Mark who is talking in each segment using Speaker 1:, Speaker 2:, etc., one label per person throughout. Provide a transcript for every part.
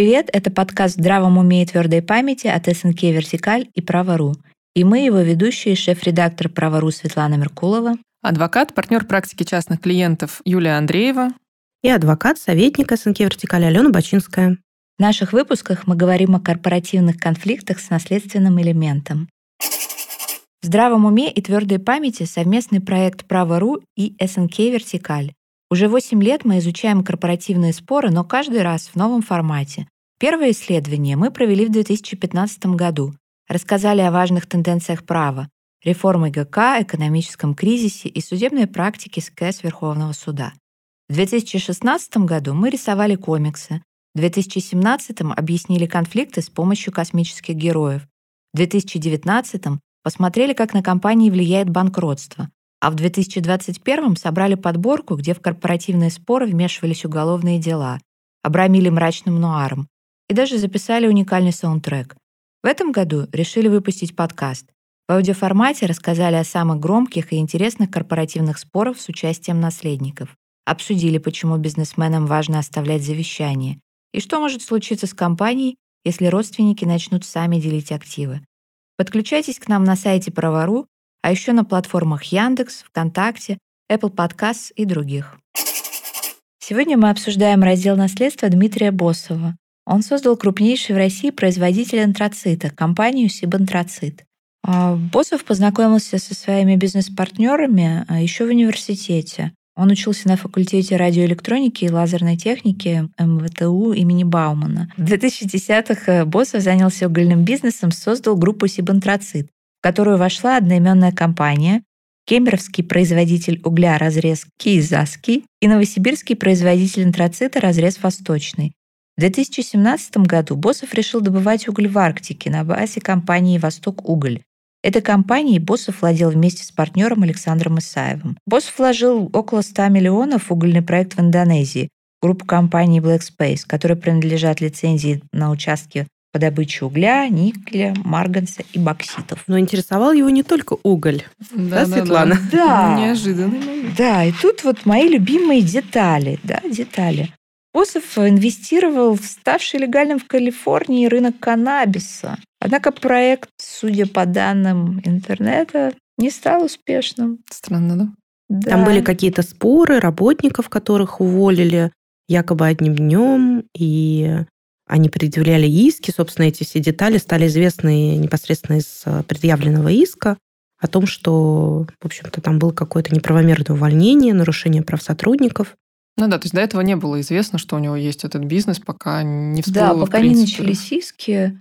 Speaker 1: Привет, это подкаст «В здравом уме и твердой памяти» от СНК «Вертикаль» и «Право.ру». И мы его ведущие, шеф-редактор «Право.ру» Светлана Меркулова,
Speaker 2: адвокат, партнер практики частных клиентов Юлия Андреева
Speaker 3: и адвокат, советник СНК «Вертикаль» Алена Бачинская.
Speaker 1: В наших выпусках мы говорим о корпоративных конфликтах с наследственным элементом. В здравом уме и твердой памяти совместный проект «Право.ру» и СНК «Вертикаль». Уже 8 лет мы изучаем корпоративные споры, но каждый раз в новом формате. Первое исследование мы провели в 2015 году. Рассказали о важных тенденциях права, реформы ГК, экономическом кризисе и судебной практике СКС Верховного суда. В 2016 году мы рисовали комиксы. В 2017 объяснили конфликты с помощью космических героев. В 2019 посмотрели, как на компании влияет банкротство. А в 2021 собрали подборку, где в корпоративные споры вмешивались уголовные дела, обрамили мрачным нуаром и даже записали уникальный саундтрек. В этом году решили выпустить подкаст. В аудиоформате рассказали о самых громких и интересных корпоративных спорах с участием наследников. Обсудили, почему бизнесменам важно оставлять завещание и что может случиться с компанией, если родственники начнут сами делить активы. Подключайтесь к нам на сайте Правору а еще на платформах Яндекс, ВКонтакте, Apple Podcasts и других. Сегодня мы обсуждаем раздел наследства Дмитрия Босова. Он создал крупнейший в России производитель антрацита, компанию Сибантрацит. А, Босов познакомился со своими бизнес-партнерами а, еще в университете. Он учился на факультете радиоэлектроники и лазерной техники МВТУ имени Баумана. В 2010-х э, Босов занялся угольным бизнесом, создал группу Сибантрацит, которую вошла одноименная компания, кемеровский производитель угля «Разрез Киезаский» и новосибирский производитель антрацита «Разрез Восточный». В 2017 году Босов решил добывать уголь в Арктике на базе компании «Восток Уголь». Этой компанией Босов владел вместе с партнером Александром Исаевым. Босов вложил около 100 миллионов в угольный проект в Индонезии, группу компаний Black Space, которой принадлежат лицензии на участки по добыче угля, никеля, марганца и бокситов.
Speaker 3: Но интересовал его не только уголь, да, да, Светлана?
Speaker 1: Да. да.
Speaker 2: Неожиданный
Speaker 1: Да, и тут вот мои любимые детали, да, детали. Босов инвестировал в ставший легальным в Калифорнии рынок каннабиса. Однако проект, судя по данным интернета, не стал успешным.
Speaker 2: Странно, да?
Speaker 3: Да. Там были какие-то споры работников, которых уволили якобы одним днем, и они предъявляли иски, собственно, эти все детали стали известны непосредственно из э, предъявленного иска о том, что, в общем-то, там было какое-то неправомерное увольнение, нарушение прав сотрудников.
Speaker 2: Ну да, то есть до этого не было известно, что у него есть этот бизнес, пока не всплыло,
Speaker 1: Да, пока не начались иски.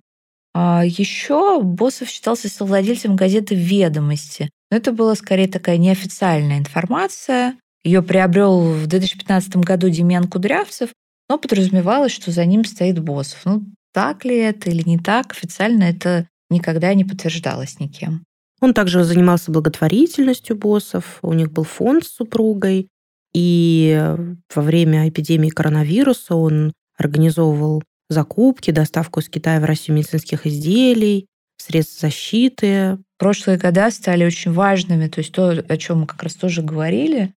Speaker 1: А еще Босов считался совладельцем газеты «Ведомости». Но это была скорее такая неофициальная информация. Ее приобрел в 2015 году Демьян Кудрявцев, но подразумевалось, что за ним стоит босс. Ну, так ли это или не так, официально это никогда не подтверждалось никем.
Speaker 3: Он также занимался благотворительностью боссов, у них был фонд с супругой, и во время эпидемии коронавируса он организовывал закупки, доставку из Китая в Россию медицинских изделий, средств защиты.
Speaker 1: Прошлые года стали очень важными, то есть то, о чем мы как раз тоже говорили,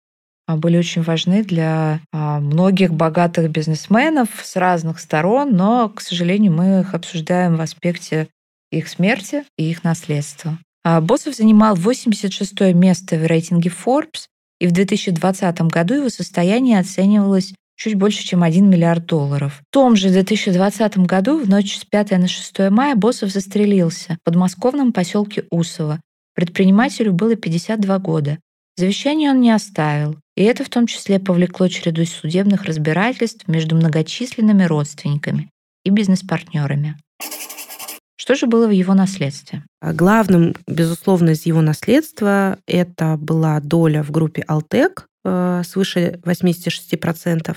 Speaker 1: были очень важны для а, многих богатых бизнесменов с разных сторон, но, к сожалению, мы их обсуждаем в аспекте их смерти и их наследства. А, Боссов занимал 86 место в рейтинге Forbes, и в 2020 году его состояние оценивалось чуть больше, чем 1 миллиард долларов. В том же 2020 году, в ночь с 5 на 6 мая, Боссов застрелился в подмосковном поселке Усово. Предпринимателю было 52 года. Завещание он не оставил, и это в том числе повлекло череду судебных разбирательств между многочисленными родственниками и бизнес-партнерами. Что же было в его наследстве?
Speaker 3: А главным, безусловно, из его наследства это была доля в группе Алтек э, свыше 86%.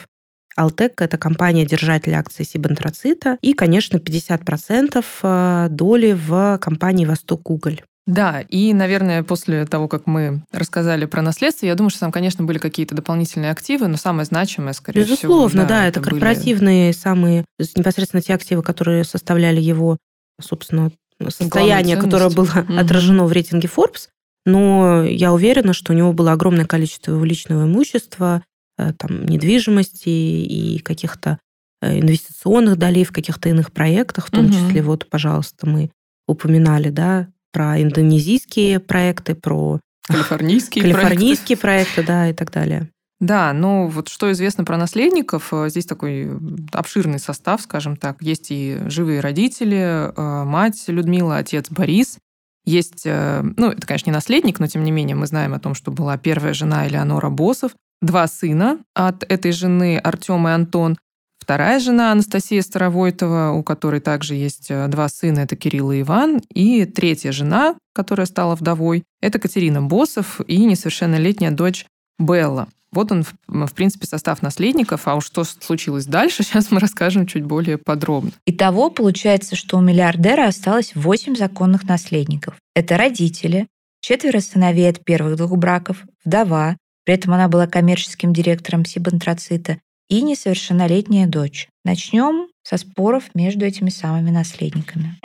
Speaker 3: Алтек – это компания-держатель акций Сибантрацита. И, конечно, 50% э, доли в компании «Восток Уголь».
Speaker 2: Да, и, наверное, после того, как мы рассказали про наследство, я думаю, что там, конечно, были какие-то дополнительные активы, но самое значимое, скорее
Speaker 3: Безусловно,
Speaker 2: всего...
Speaker 3: Безусловно, да, это, это корпоративные были... самые, непосредственно те активы, которые составляли его, собственно, состояние, которое было угу. отражено в рейтинге Forbes. Но я уверена, что у него было огромное количество его личного имущества, э, там, недвижимости и каких-то э, инвестиционных долей в каких-то иных проектах, в том угу. числе, вот, пожалуйста, мы упоминали, да, про индонезийские проекты, про
Speaker 2: калифорнийские,
Speaker 3: калифорнийские проекты. проекты, да, и так далее.
Speaker 2: Да, ну вот что известно про наследников, э, здесь такой обширный состав, скажем так. Есть и живые родители, э, мать Людмила, отец Борис. Есть, э, ну, это, конечно, не наследник, но тем не менее мы знаем о том, что была первая жена Элеонора Босов, два сына от этой жены, Артем и Антон, вторая жена Анастасия Старовойтова, у которой также есть два сына, это Кирилл и Иван, и третья жена, которая стала вдовой, это Катерина Босов и несовершеннолетняя дочь Белла. Вот он, в принципе, состав наследников, а уж что случилось дальше, сейчас мы расскажем чуть более подробно.
Speaker 1: Итого получается, что у миллиардера осталось 8 законных наследников. Это родители, четверо сыновей от первых двух браков, вдова, при этом она была коммерческим директором Сибантрацита, и несовершеннолетняя дочь. Начнем со споров между этими самыми наследниками.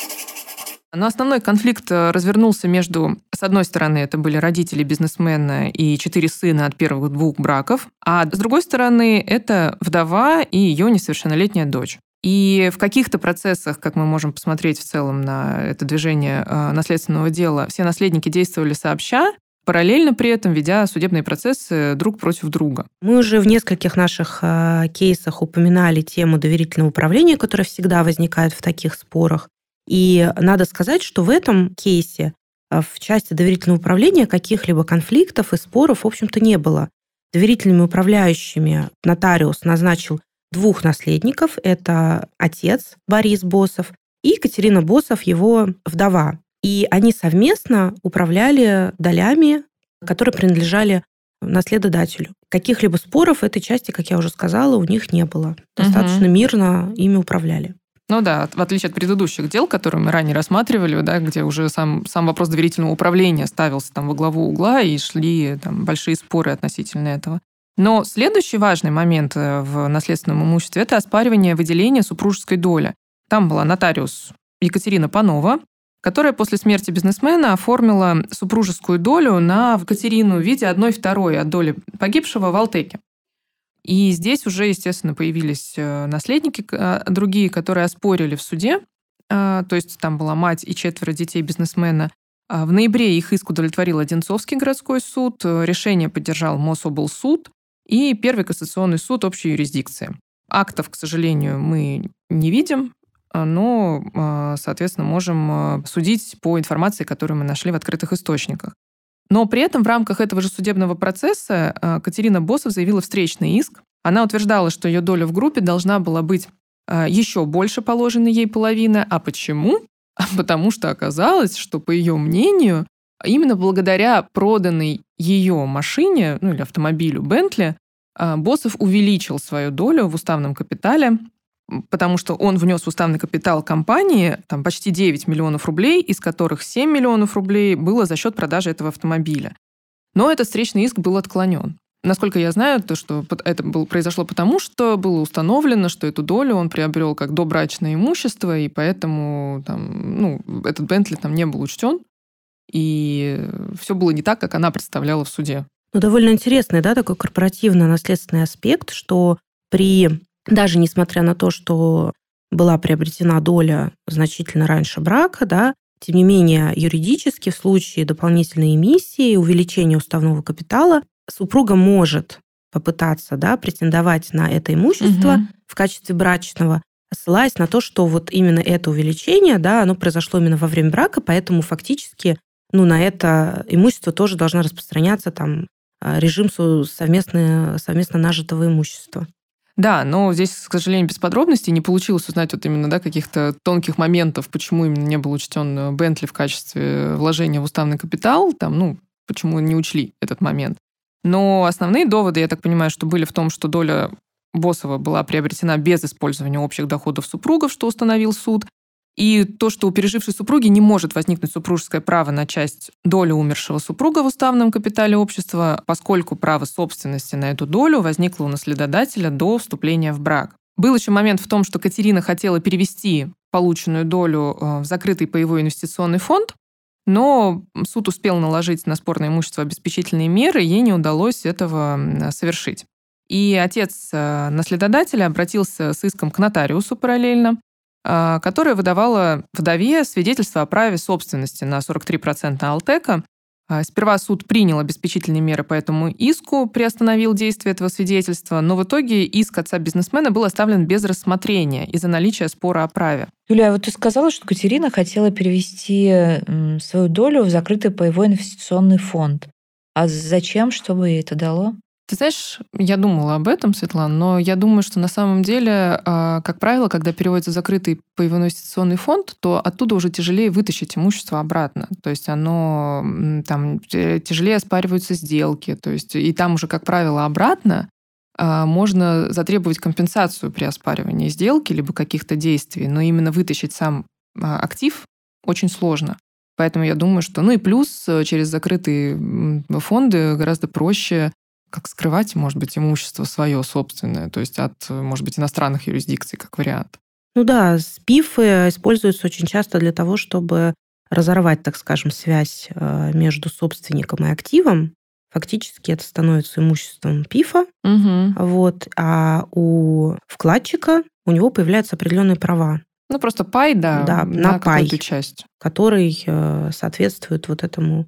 Speaker 2: Но основной конфликт э, развернулся между, с одной стороны, это были родители бизнесмена и четыре сына от первых двух браков, а с другой стороны, это вдова и ее несовершеннолетняя дочь. И в каких-то процессах, как мы можем посмотреть в целом на это движение э, наследственного дела, все наследники действовали сообща, параллельно при этом ведя судебные процессы друг против друга.
Speaker 3: Мы уже в нескольких наших э, кейсах упоминали тему доверительного управления, которая всегда возникает в таких спорах. И надо сказать, что в этом кейсе э, в части доверительного управления каких-либо конфликтов и споров, в общем-то, не было. Доверительными управляющими нотариус назначил двух наследников. Это отец Борис Босов и Екатерина Босов, его вдова. И они совместно управляли долями, которые принадлежали наследодателю. Каких-либо споров в этой части, как я уже сказала, у них не было. Достаточно угу. мирно ими управляли.
Speaker 2: Ну да, в отличие от предыдущих дел, которые мы ранее рассматривали, да, где уже сам, сам вопрос доверительного управления ставился там во главу угла и шли там большие споры относительно этого. Но следующий важный момент э, в наследственном имуществе – это оспаривание выделения супружеской доли. Там была нотариус Екатерина Панова, которая после смерти бизнесмена оформила супружескую долю на Катерину в виде одной второй от доли погибшего в Алтеке. И здесь уже, естественно, появились э, наследники а, другие, которые оспорили в суде. А, то есть там была мать и четверо детей бизнесмена. В ноябре их иск удовлетворил Одинцовский городской суд, э, решение поддержал Мособлсуд и Первый кассационный суд общей юрисдикции. Актов, к сожалению, мы не видим, но, соответственно, можем судить по информации, которую мы нашли в открытых источниках. Но при этом в рамках этого же судебного процесса э, Катерина Босов заявила встречный иск. Она утверждала, что ее доля в группе должна была быть э, еще больше положенной ей половины. А почему? Потому что оказалось, что, по ее мнению, именно благодаря проданной ее машине, ну или автомобилю Бентли, э, Босов увеличил свою долю в уставном капитале потому что он внес уставный капитал компании там, почти 9 миллионов рублей, из которых 7 миллионов рублей было за счет продажи этого автомобиля. Но этот встречный иск был отклонен. Насколько я знаю, то, что это было, произошло потому, что было установлено, что эту долю он приобрел как добрачное имущество, и поэтому там, ну, этот Бентли там не был учтен, и все было не так, как она представляла в суде.
Speaker 3: Ну, довольно интересный, да, такой корпоративно-наследственный аспект, что при даже несмотря на то, что была приобретена доля значительно раньше брака, да, тем не менее, юридически в случае дополнительной эмиссии, увеличения уставного капитала, супруга может попытаться да, претендовать на это имущество угу. в качестве брачного, ссылаясь на то, что вот именно это увеличение, да, оно произошло именно во время брака, поэтому фактически ну, на это имущество тоже должна распространяться там а, режим совместно, совместно нажитого имущества.
Speaker 2: Да, но здесь, к сожалению, без подробностей не получилось узнать вот именно да, каких-то тонких моментов, почему именно не был учтен Бентли в качестве вложения в уставный капитал, там, ну, почему не учли этот момент. Но основные доводы, я так понимаю, что были в том, что доля Босова была приобретена без использования общих доходов супругов, что установил суд, и то, что у пережившей супруги не может возникнуть супружеское право на часть доли умершего супруга в уставном капитале общества, поскольку право собственности на эту долю возникло у наследодателя до вступления в брак. Был еще момент в том, что Катерина хотела перевести полученную долю э, в закрытый паевой инвестиционный фонд, но суд успел наложить на спорное имущество обеспечительные меры, и ей не удалось этого совершить. И отец э, наследодателя обратился с иском к нотариусу параллельно, которая выдавала вдове свидетельство о праве собственности на 43% Алтека, а, сперва суд принял обеспечительные меры по этому иску, приостановил действие этого свидетельства, но в итоге иск отца бизнесмена был оставлен без рассмотрения из-за наличия спора о праве.
Speaker 1: Юлия, вот ты сказала, что Катерина хотела перевести свою долю в закрытый паевой инвестиционный фонд. А зачем, что бы ей это дало?
Speaker 2: Ты знаешь, я думала об этом, Светлана, но я думаю, что на самом деле, а, как правило, когда переводится закрытый паевой инвестиционный фонд, то оттуда уже тяжелее вытащить имущество обратно. То есть оно там тяжелее оспариваются сделки. То есть и там уже, как правило, обратно а, можно затребовать компенсацию при оспаривании сделки либо каких-то действий, но именно вытащить сам а, актив очень сложно. Поэтому я думаю, что... Ну и плюс э, через закрытые фонды гораздо проще как скрывать, может быть, имущество свое собственное, то есть от, может быть, иностранных юрисдикций, как вариант.
Speaker 3: Ну да, спифы используются очень часто для того, чтобы разорвать, так скажем, связь э, между собственником и активом. Фактически это становится имуществом ПИФа, угу. вот, а у вкладчика у него появляются определенные права.
Speaker 2: Ну, просто пай, да,
Speaker 3: да на, на пай, часть. который э, соответствует вот этому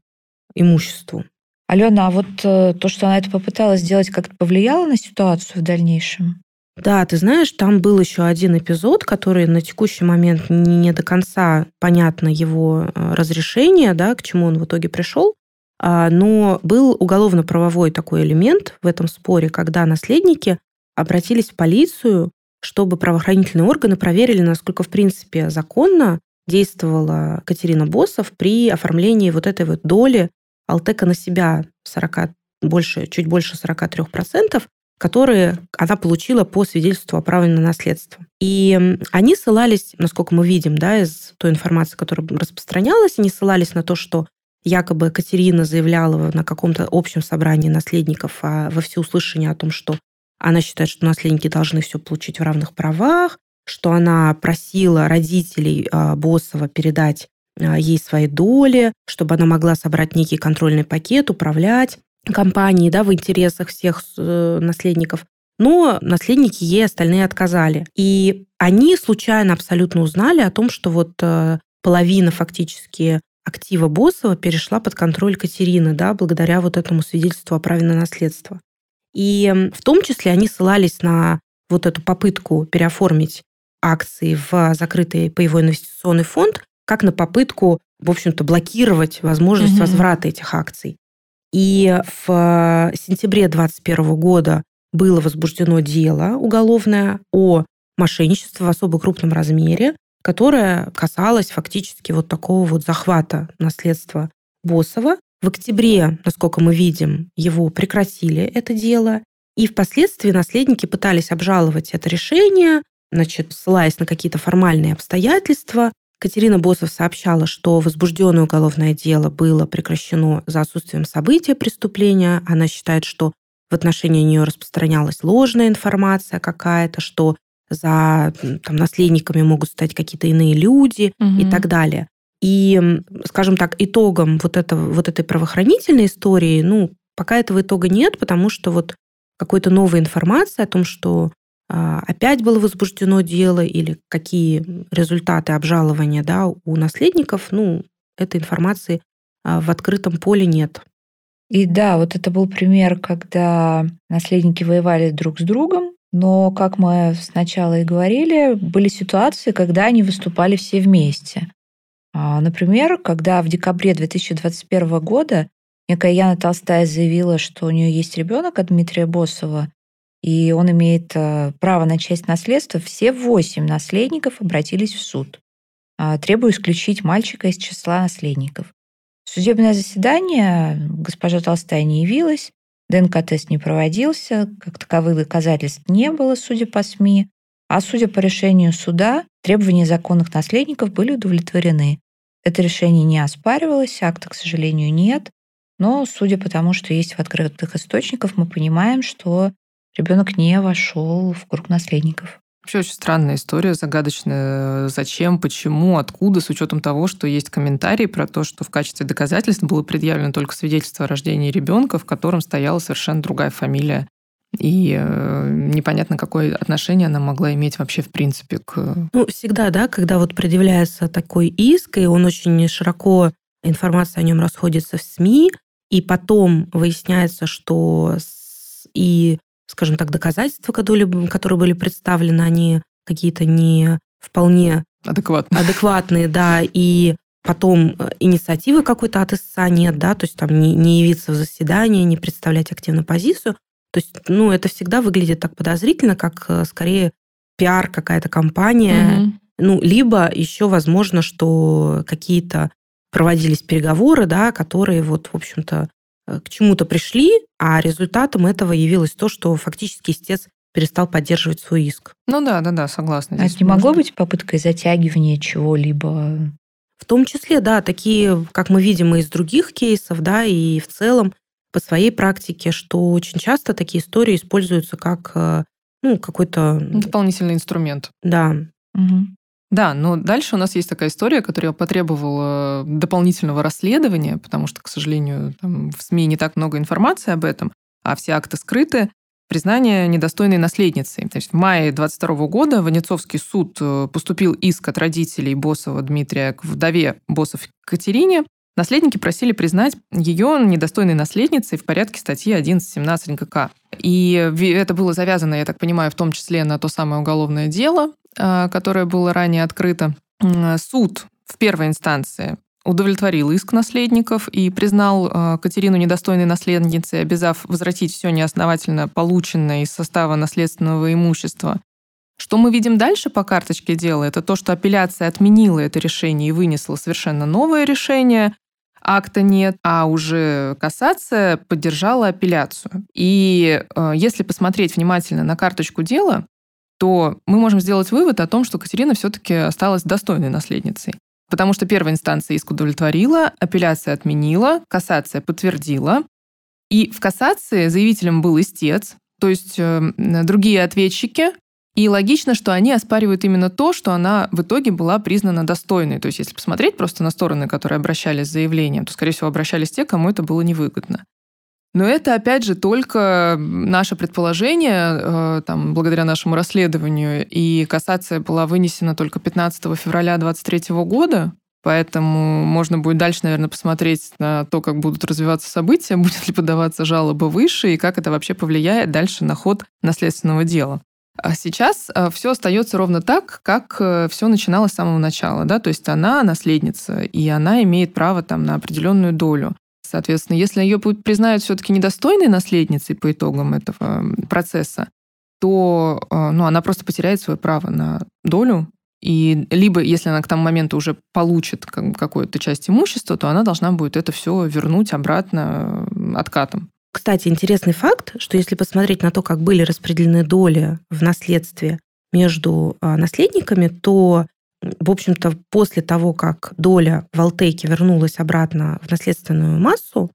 Speaker 3: имуществу.
Speaker 1: Алена, а вот э, то, что она это попыталась сделать, как-то повлияло на ситуацию в дальнейшем?
Speaker 3: Да, ты знаешь, там был еще один эпизод, который на текущий момент не до конца понятно его э, разрешение, да, к чему он в итоге пришел. А, но был уголовно-правовой такой элемент в этом споре, когда наследники обратились в полицию, чтобы правоохранительные органы проверили, насколько, в принципе, законно действовала Катерина Босов при оформлении вот этой вот доли Алтека на себя 40, больше, чуть больше 43%, которые она получила по свидетельству о праве на наследство. И они ссылались, насколько мы видим, да, из той информации, которая распространялась, они ссылались на то, что якобы Катерина заявляла на каком-то общем собрании наследников а во всеуслышание о том, что она считает, что наследники должны все получить в равных правах, что она просила родителей а, Босова передать ей свои доли, чтобы она могла собрать некий контрольный пакет, управлять компанией да, в интересах всех э, наследников. Но наследники ей остальные отказали. И они случайно абсолютно узнали о том, что вот э, половина фактически актива Босова перешла под контроль Катерины, да, благодаря вот этому свидетельству о праве на наследство. И в том числе они ссылались на вот эту попытку переоформить акции в закрытый паевой инвестиционный фонд, как на попытку, в общем-то, блокировать возможность угу. возврата этих акций. И в сентябре 2021 года было возбуждено дело уголовное о мошенничестве в особо крупном размере, которое касалось фактически вот такого вот захвата наследства Босова. В октябре, насколько мы видим, его прекратили это дело, и впоследствии наследники пытались обжаловать это решение, значит, ссылаясь на какие-то формальные обстоятельства, Катерина Босов сообщала, что возбужденное уголовное дело было прекращено за отсутствием события преступления. Она считает, что в отношении нее распространялась ложная информация какая-то, что за там, наследниками могут стать какие-то иные люди угу. и так далее. И, скажем так, итогом вот, этого, вот этой правоохранительной истории, ну, пока этого итога нет, потому что вот какой-то новой информации о том, что опять было возбуждено дело или какие результаты обжалования да, у наследников, ну, этой информации а, в открытом поле нет.
Speaker 1: И да, вот это был пример, когда наследники воевали друг с другом, но, как мы сначала и говорили, были ситуации, когда они выступали все вместе. А, например, когда в декабре 2021 года некая Яна Толстая заявила, что у нее есть ребенок от Дмитрия Босова, и он имеет э, право на часть наследства, все восемь наследников обратились в суд, а, требуя исключить мальчика из числа наследников. Судебное заседание госпожа Толстая не явилась, ДНК-тест не проводился, как таковых доказательств не было, судя по СМИ, а судя по решению суда, требования законных наследников были удовлетворены. Это решение не оспаривалось, акта, к сожалению, нет, но судя по тому, что есть в открытых источниках, мы понимаем, что ребенок не вошел в круг наследников.
Speaker 2: Вообще очень странная история, загадочная. Зачем, почему, откуда, с учетом того, что есть комментарии про то, что в качестве доказательств было предъявлено только свидетельство о рождении ребенка, в котором стояла совершенно другая фамилия И э, непонятно, какое отношение она могла иметь вообще в принципе к...
Speaker 3: Ну, всегда, да, когда вот предъявляется такой иск, и он очень широко, информация о нем расходится в СМИ, и потом выясняется, что и, скажем так, доказательства, которые, были представлены, они какие-то не вполне
Speaker 2: адекватные.
Speaker 3: адекватные, да, и потом э, инициативы какой-то от истца нет, да, то есть там не, не явиться в заседание, не представлять активно позицию. То есть, ну, это всегда выглядит так подозрительно, как э, скорее пиар какая-то компания. Угу. Ну, либо еще возможно, что какие-то проводились переговоры, да, которые вот, в общем-то, к чему-то пришли, а результатом этого явилось то, что фактически истец перестал поддерживать свой иск.
Speaker 2: Ну да, да, да, согласна.
Speaker 1: А это не могло быть попыткой затягивания чего-либо?
Speaker 3: В том числе, да, такие, как мы видим из других кейсов, да, и в целом по своей практике, что очень часто такие истории используются как э, ну, какой-то...
Speaker 2: Дополнительный инструмент.
Speaker 3: Да.
Speaker 2: Угу. Да, но дальше у нас есть такая история, которая потребовала дополнительного расследования, потому что, к сожалению, там в СМИ не так много информации об этом, а все акты скрыты признание недостойной наследницей. То есть в мае 22 года Венецовский суд э, поступил иск от родителей Босова Дмитрия к вдове Босов Катерине. Наследники просили признать ее недостойной наследницей в порядке статьи 11.17 ГК. И это было завязано, я так понимаю, в том числе на то самое уголовное дело, которое было ранее открыто. Суд в первой инстанции удовлетворил иск наследников и признал э, Катерину недостойной наследницей, обязав возвратить все неосновательно полученное из состава наследственного имущества. Что мы видим дальше по карточке дела, это то, что апелляция отменила это решение и вынесла совершенно новое решение, акта нет, а уже кассация поддержала апелляцию. И э, если посмотреть внимательно на карточку дела, то мы можем сделать вывод о том, что Катерина все-таки осталась достойной наследницей. Потому что первая инстанция иск удовлетворила, апелляция отменила, кассация подтвердила. И в кассации заявителем был истец, то есть э, другие ответчики. И логично, что они оспаривают именно то, что она в итоге была признана достойной. То есть если посмотреть просто на стороны, которые обращались с заявлением, то, скорее всего, обращались те, кому это было невыгодно. Но это, опять же, только наше предположение, э, там, благодаря нашему расследованию. И кассация была вынесена только 15 февраля 2023 года. Поэтому можно будет дальше, наверное, посмотреть на то, как будут развиваться события, будет ли подаваться жалоба выше и как это вообще повлияет дальше на ход наследственного дела. А сейчас э, все остается ровно так, как э, все начиналось с самого начала. Да? То есть она наследница, и она имеет право там, на определенную долю. Соответственно, если ее признают все-таки недостойной наследницей по итогам этого процесса, то э, ну, она просто потеряет свое право на долю. И либо, если она к тому моменту уже получит какую-то часть имущества, то она должна будет это все вернуть обратно откатом.
Speaker 3: Кстати, интересный факт, что если посмотреть на то, как были распределены доли в наследстве между а, наследниками, то в общем-то, после того, как доля в Алтеке вернулась обратно в наследственную массу,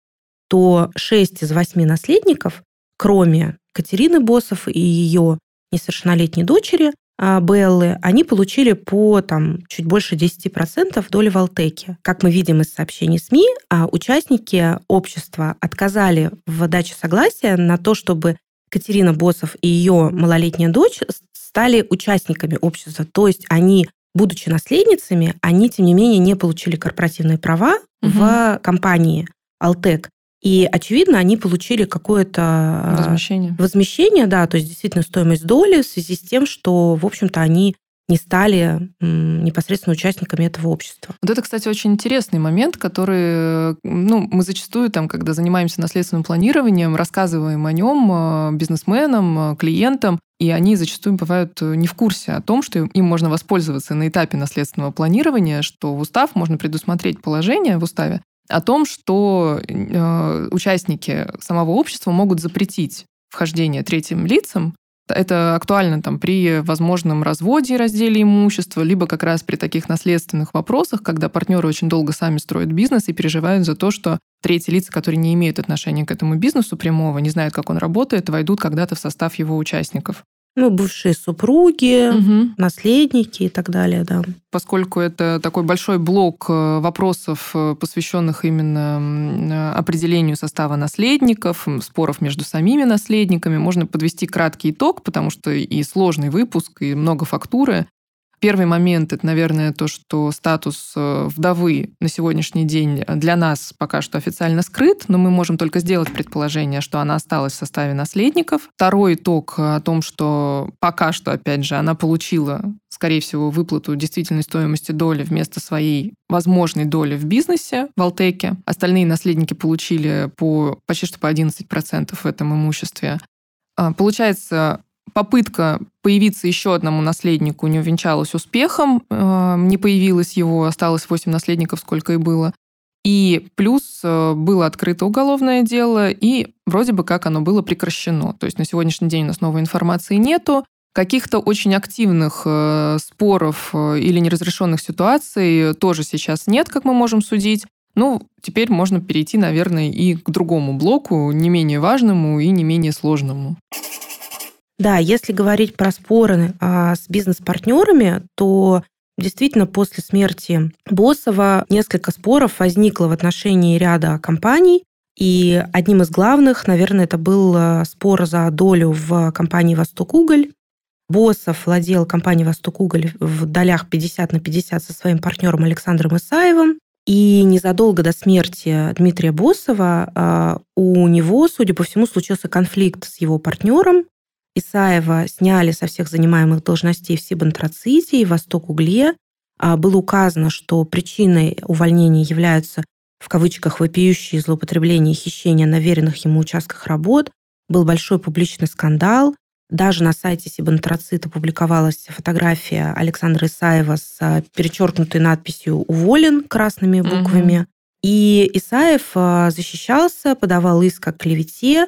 Speaker 3: то 6 из 8 наследников, кроме Катерины Босов и ее несовершеннолетней дочери а, Беллы, они получили по там, чуть больше 10% доли в Алтеке. Как мы видим из сообщений СМИ, а участники общества отказали в даче согласия на то, чтобы Катерина Босов и ее малолетняя дочь стали участниками общества. То есть они будучи наследницами, они, тем не менее, не получили корпоративные права угу. в компании Алтек. И, очевидно, они получили какое-то
Speaker 2: а, возмещение.
Speaker 3: возмещение, да, то есть действительно стоимость доли в связи с тем, что, в общем-то, они не стали непосредственно участниками этого общества.
Speaker 2: Вот это, кстати, очень интересный момент, который ну, мы зачастую, там, когда занимаемся наследственным планированием, рассказываем о нем э, бизнесменам, э, клиентам, и они зачастую бывают э, не в курсе о том, что им можно воспользоваться на этапе наследственного планирования, что в устав можно предусмотреть положение в уставе о том, что э, участники самого общества могут запретить вхождение третьим лицам это актуально там, при возможном разводе и разделе имущества, либо как раз при таких наследственных вопросах, когда партнеры очень долго сами строят бизнес и переживают за то, что третьи лица, которые не имеют отношения к этому бизнесу прямого, не знают, как он работает, войдут когда-то в состав его участников.
Speaker 3: Ну, бывшие супруги, угу. наследники и так далее, да.
Speaker 2: Поскольку это такой большой блок э, вопросов, э, посвященных именно определению состава наследников, споров между самими наследниками. Можно подвести краткий итог, потому что и сложный выпуск, и много фактуры. Первый момент – это, наверное, то, что статус э, вдовы на сегодняшний день для нас пока что официально скрыт, но мы можем только сделать предположение, что она осталась в составе наследников. Второй итог о том, что пока что, опять же, она получила, скорее всего, выплату действительной стоимости доли вместо своей возможной доли в бизнесе в Алтеке. Остальные наследники получили по, почти что по 11% в этом имуществе. А, получается, попытка появиться еще одному наследнику не увенчалась успехом, э, не появилось его, осталось 8 наследников, сколько и было. И плюс э, было открыто уголовное дело, и вроде бы как оно было прекращено. То есть на сегодняшний день у нас новой информации нету. Каких-то очень активных э, споров или неразрешенных ситуаций тоже сейчас нет, как мы можем судить. Ну, теперь можно перейти, наверное, и к другому блоку, не менее важному и не менее сложному.
Speaker 3: Да, если говорить про споры а, с бизнес-партнерами, то действительно после смерти Босова несколько споров возникло в отношении ряда компаний. И одним из главных, наверное, это был а, спор за долю в компании «Восток Уголь». Босов владел компанией «Восток Уголь» в долях 50 на 50 со своим партнером Александром Исаевым. И незадолго до смерти Дмитрия Босова а, у него, судя по всему, случился конфликт с его партнером, Исаева сняли со всех занимаемых должностей в Сибантраците и Восток Угле. А, было указано, что причиной увольнения являются в кавычках вопиющие злоупотребления и хищения на веренных ему участках работ. Был большой публичный скандал. Даже на сайте Сибантрацит опубликовалась фотография Александра Исаева с а, перечеркнутой надписью «Уволен» красными буквами. Угу. И Исаев а, защищался, подавал иск о клевете,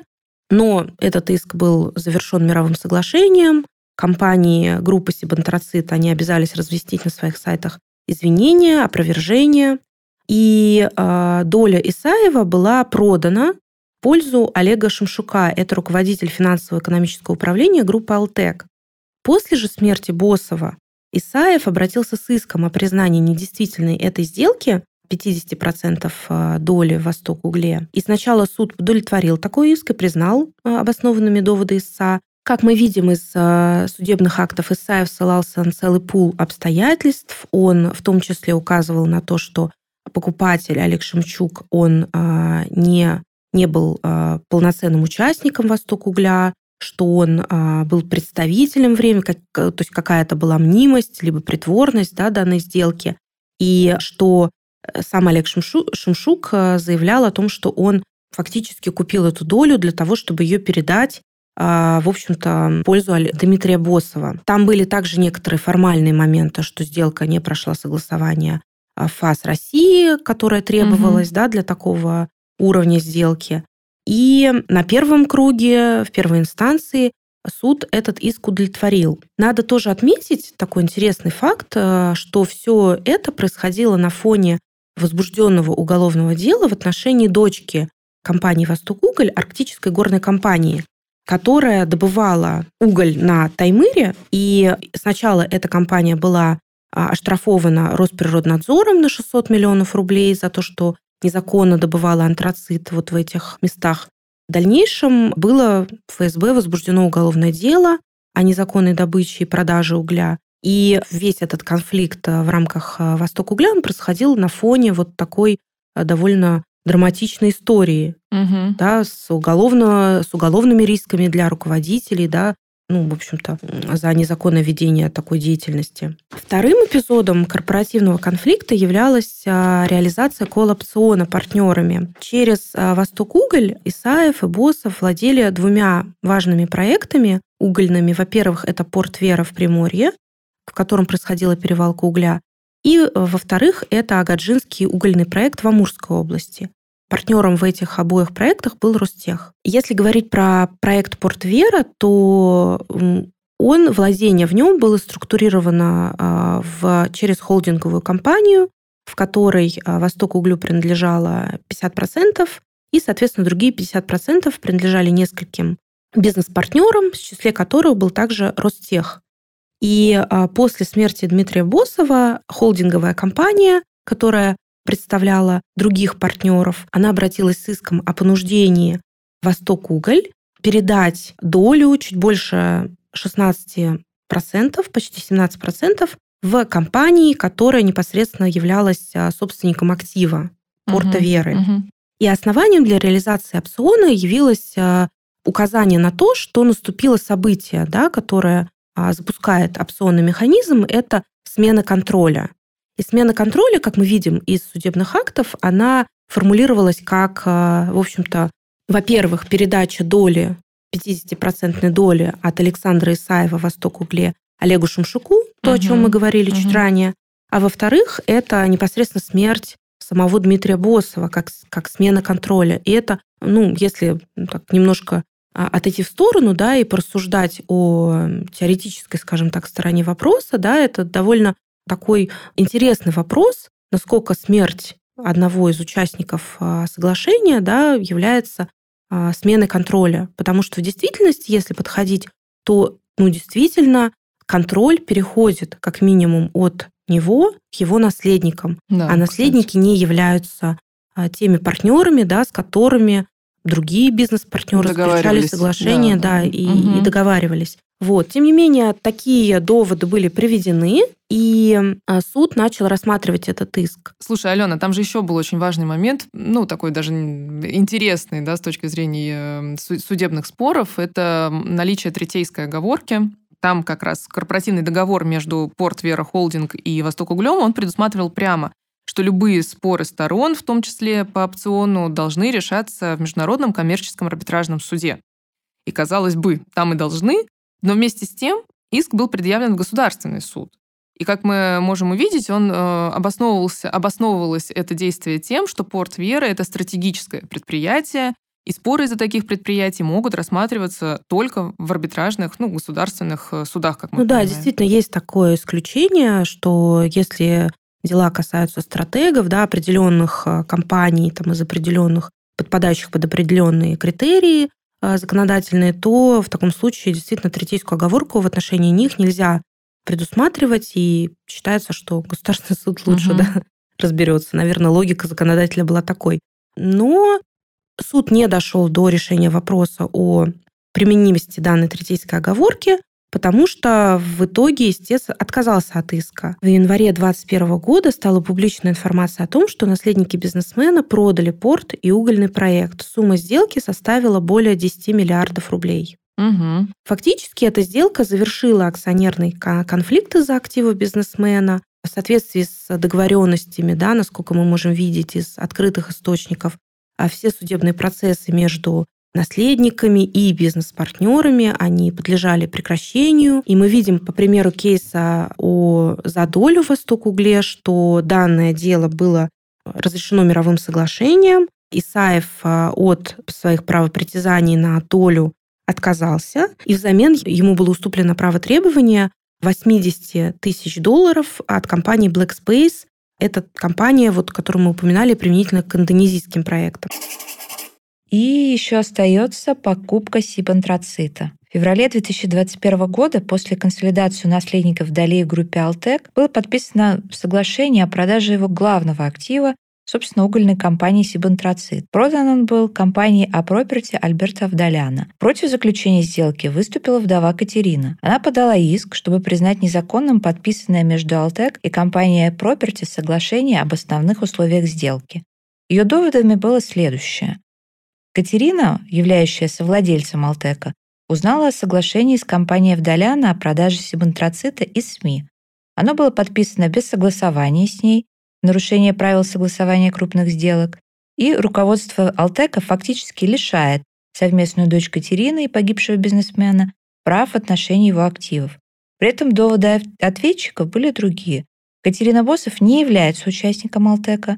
Speaker 3: но этот иск был завершен мировым соглашением. Компании группы Сибантрацит, они обязались развестить на своих сайтах извинения, опровержения. И э, доля Исаева была продана в пользу Олега Шамшука. Это руководитель финансово-экономического управления группы «Алтек». После же смерти Босова Исаев обратился с иском о признании недействительной этой сделки 50% а, доли в Восток Угле. И сначала суд удовлетворил такой иск и признал а, обоснованными доводы истца. Как мы видим из а, судебных актов, Исаев ссылался на целый пул обстоятельств. Он в том числе указывал на то, что покупатель Олег Шемчук, он не, не был полноценным участником Восток Угля, что он был представителем времени, как, то есть какая-то была мнимость, либо притворность да, данной сделки, и что сам Олег Шимшук э, заявлял о том, что он фактически купил эту долю для того, чтобы ее передать а, в общем-то, в пользу Дмитрия Босова. Там были также некоторые формальные моменты, что сделка не прошла согласование а, ФАС России, которая требовалась угу. да, для такого уровня сделки. И на первом круге, в первой инстанции, суд этот иск удовлетворил. Надо тоже отметить такой интересный факт, э, что все это происходило на фоне возбужденного уголовного дела в отношении дочки компании «Восток Уголь», арктической горной компании, которая добывала уголь на Таймыре. И сначала эта компания была а, оштрафована Росприроднадзором на 600 миллионов рублей за то, что незаконно добывала антрацит вот в этих местах. В дальнейшем было ФСБ возбуждено уголовное дело о незаконной добыче и продаже угля. И весь этот конфликт э, в рамках э, Восток Угля он происходил на фоне вот такой э, довольно драматичной истории, угу. да, с, уголовно, с уголовными рисками для руководителей, да, ну, в общем-то, за незаконное ведение такой деятельности. Вторым эпизодом корпоративного конфликта являлась реализация коллапциона партнерами. Через Восток Уголь Исаев и Босов владели двумя важными проектами угольными. Во-первых, это порт Вера в Приморье, в котором происходила перевалка угля. И, э, во-вторых, это Агаджинский угольный проект в Амурской области. Партнером в этих обоих проектах был Ростех. Если говорить про проект Порт Вера, то он, владение в нем было структурировано а, в, через холдинговую компанию, в которой а, Восток Углю принадлежало 50%, и, соответственно, другие 50% принадлежали нескольким бизнес-партнерам, в числе которых был также Ростех. И а, после смерти Дмитрия Босова холдинговая компания, которая представляла других партнеров. Она обратилась с иском о понуждении Восток Уголь передать долю чуть больше 16%, почти 17% в компании, которая непосредственно являлась а, собственником актива Порта угу, Веры. Угу. И основанием для реализации опциона явилось а, указание на то, что наступило событие, да, которое запускает опционный механизм, это смена контроля. И смена контроля, как мы видим из судебных актов, она формулировалась как, в общем-то, во-первых, передача доли 50% доли от Александра Исаева «Восток Угле» Олегу Шумшуку, то, угу. о чем мы говорили угу. чуть ранее. А во-вторых, это непосредственно смерть самого Дмитрия Босова, как, как смена контроля. И это, ну, если ну, так немножко а, отойти в сторону, да, и порассуждать о теоретической, скажем так, стороне вопроса, да, это довольно такой интересный вопрос, насколько смерть одного из участников а, соглашения, да, является а, смены контроля. Потому что в действительности, если подходить, то ну, действительно контроль переходит как минимум от него к его наследникам. Да, а наследники кстати. не являются а, теми партнерами, да, с которыми другие бизнес-партнеры заключали соглашения да, да. И, угу. и договаривались. Вот. Тем не менее, такие доводы были приведены, и а, суд начал рассматривать этот иск.
Speaker 2: Слушай, Алена, там же еще был очень важный момент, ну, такой даже интересный, да, с точки зрения э, судебных споров, это наличие третейской оговорки. Там как раз корпоративный договор между Порт Вера Холдинг и Восток Углем, он предусматривал прямо, что любые споры сторон, в том числе по опциону, должны решаться в Международном коммерческом арбитражном суде. И, казалось бы, там и должны, но вместе с тем иск был предъявлен в Государственный суд. И как мы можем увидеть, он э, обосновывался, обосновывалось это действие тем, что порт Вера — это стратегическое предприятие, и споры из-за таких предприятий могут рассматриваться только в арбитражных, ну, государственных э, судах, как мы
Speaker 3: Ну
Speaker 2: понимаем.
Speaker 3: да, действительно, есть такое исключение, что если дела касаются стратегов, да, определенных э, компаний там, из определенных, подпадающих под определенные критерии, Э, законодательные, то в таком случае действительно третейскую оговорку в отношении них нельзя предусматривать, и считается, что Государственный суд лучше угу. да, разберется. Наверное, логика законодателя была такой. Но суд не дошел до решения вопроса о применимости данной третейской оговорки, потому что в итоге истец отказался от иска. В январе 2021 года стала публичная информация о том, что наследники бизнесмена продали порт и угольный проект. Сумма сделки составила более 10 миллиардов рублей.
Speaker 2: Угу.
Speaker 3: Фактически эта сделка завершила акционерный конфликт из-за активов бизнесмена. В соответствии с договоренностями, да, насколько мы можем видеть из открытых источников, а все судебные процессы между наследниками и бизнес-партнерами, они подлежали прекращению. И мы видим по примеру кейса о задолю Восток Угле, что данное дело было разрешено мировым соглашением. Исаев а, от своих правопритязаний на долю отказался, и взамен ему было уступлено право требования 80 тысяч долларов от компании Black Space. Это компания, вот, которую мы упоминали, применительно к индонезийским проектам.
Speaker 1: И еще остается покупка сибантрацита. В феврале 2021 года после консолидации наследников долей в группе «Алтек» было подписано соглашение о продаже его главного актива, собственно, угольной компании «Сибантрацит». Продан он был компании «Апроперти» Альберта Авдаляна. Против заключения сделки выступила вдова Катерина. Она подала иск, чтобы признать незаконным подписанное между «Алтек» и компанией «Апроперти» соглашение об основных условиях сделки. Ее доводами было следующее. Катерина, являющаяся владельцем Алтека, узнала о соглашении с компанией Вдаляна о продаже сибантрацита из СМИ. Оно было подписано без согласования с ней, нарушение правил согласования крупных сделок, и руководство Алтека фактически лишает совместную дочь Катерины и погибшего бизнесмена прав в отношении его активов. При этом доводы ответчиков были другие. Катерина Босов не является участником Алтека.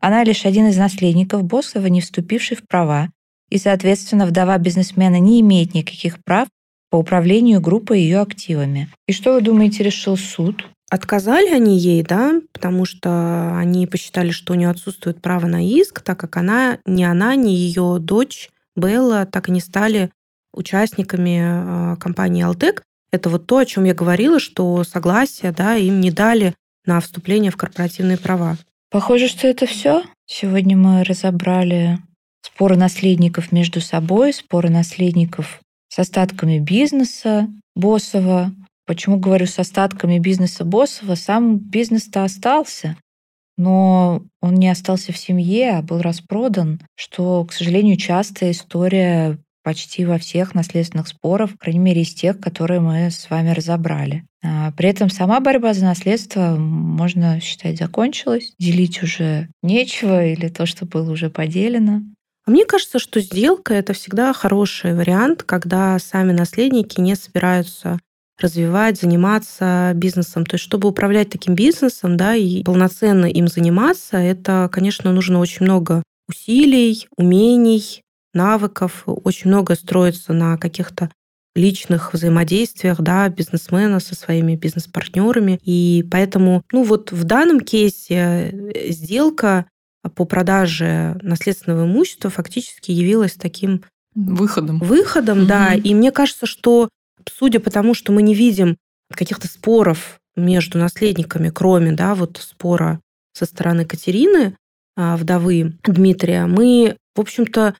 Speaker 1: Она лишь один из наследников Босова, не вступивший в права, и, соответственно, вдова бизнесмена не имеет никаких прав по управлению группой ее активами. И что вы думаете, решил суд?
Speaker 3: Отказали они ей, да, потому что они посчитали, что у нее отсутствует право на иск, так как она, ни она, ни ее дочь Белла так и не стали участниками а, компании Алтек. Это вот то, о чем я говорила, что согласие да, им не дали на вступление в корпоративные права.
Speaker 1: Похоже, что это все. Сегодня мы разобрали споры наследников между собой, споры наследников с остатками бизнеса Боссова. Почему говорю с остатками бизнеса Боссова? Сам бизнес-то остался, но он не остался в семье, а был распродан, что, к сожалению, частая история почти во всех наследственных спорах, по крайней мере, из тех, которые мы с вами разобрали. А при этом сама борьба за наследство, можно считать, закончилась. Делить уже нечего или то, что было уже поделено.
Speaker 3: А мне кажется, что сделка это всегда хороший вариант, когда сами наследники не собираются развивать, заниматься бизнесом. То есть, чтобы управлять таким бизнесом, да, и полноценно им заниматься, это, конечно, нужно очень много усилий, умений, навыков, очень много строится на каких-то личных взаимодействиях, да, бизнесмена со своими бизнес-партнерами. И поэтому, ну вот в данном кейсе э, сделка по продаже наследственного имущества фактически явилась таким
Speaker 2: выходом.
Speaker 3: Выходом, mm-hmm. да. И мне кажется, что судя по тому, что мы не видим каких-то споров между наследниками, кроме, да, вот спора со стороны Катерины, а, вдовы Дмитрия, мы, в общем-то,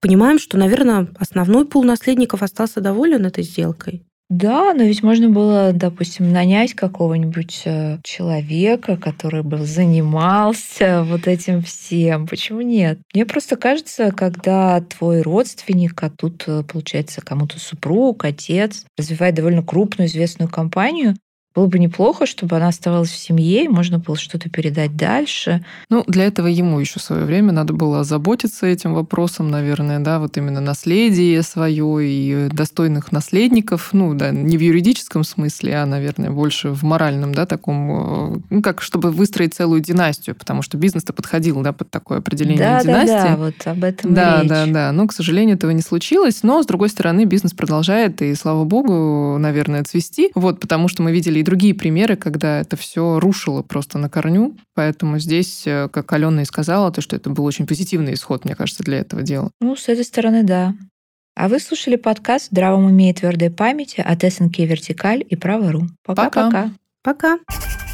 Speaker 3: понимаем, что, наверное, основной пул наследников остался доволен этой сделкой.
Speaker 1: Да, но ведь можно было, допустим, нанять какого-нибудь э, человека, который бы занимался вот этим всем. Почему нет? Мне просто кажется, когда твой родственник, а тут, э, получается, кому-то супруг, отец, развивает довольно крупную известную компанию, было бы неплохо, чтобы она оставалась в семье, и можно было что-то передать дальше.
Speaker 2: Ну, для этого ему еще в свое время надо было озаботиться этим вопросом, наверное, да, вот именно наследие свое и достойных наследников, ну, да, не в юридическом смысле, а, наверное, больше в моральном, да, таком, э, ну, как чтобы выстроить целую династию, потому что бизнес-то подходил, да, под такое определение
Speaker 1: да,
Speaker 2: династии.
Speaker 1: Да, да, вот об этом
Speaker 2: Да,
Speaker 1: речь.
Speaker 2: да, да. Но, к сожалению, этого не случилось. Но, с другой стороны, бизнес продолжает, и, слава богу, наверное, цвести. Вот, потому что мы видели другие примеры, когда это все рушило просто на корню. Поэтому здесь, э, как Алена и сказала, то, что это был очень позитивный исход, мне кажется, для этого дела.
Speaker 1: Ну, с этой стороны, да. А вы слушали подкаст «Здравом уме и твердой памяти» от СНК «Вертикаль» и «Право.ру».
Speaker 2: Пока-пока.
Speaker 3: Пока. Пока.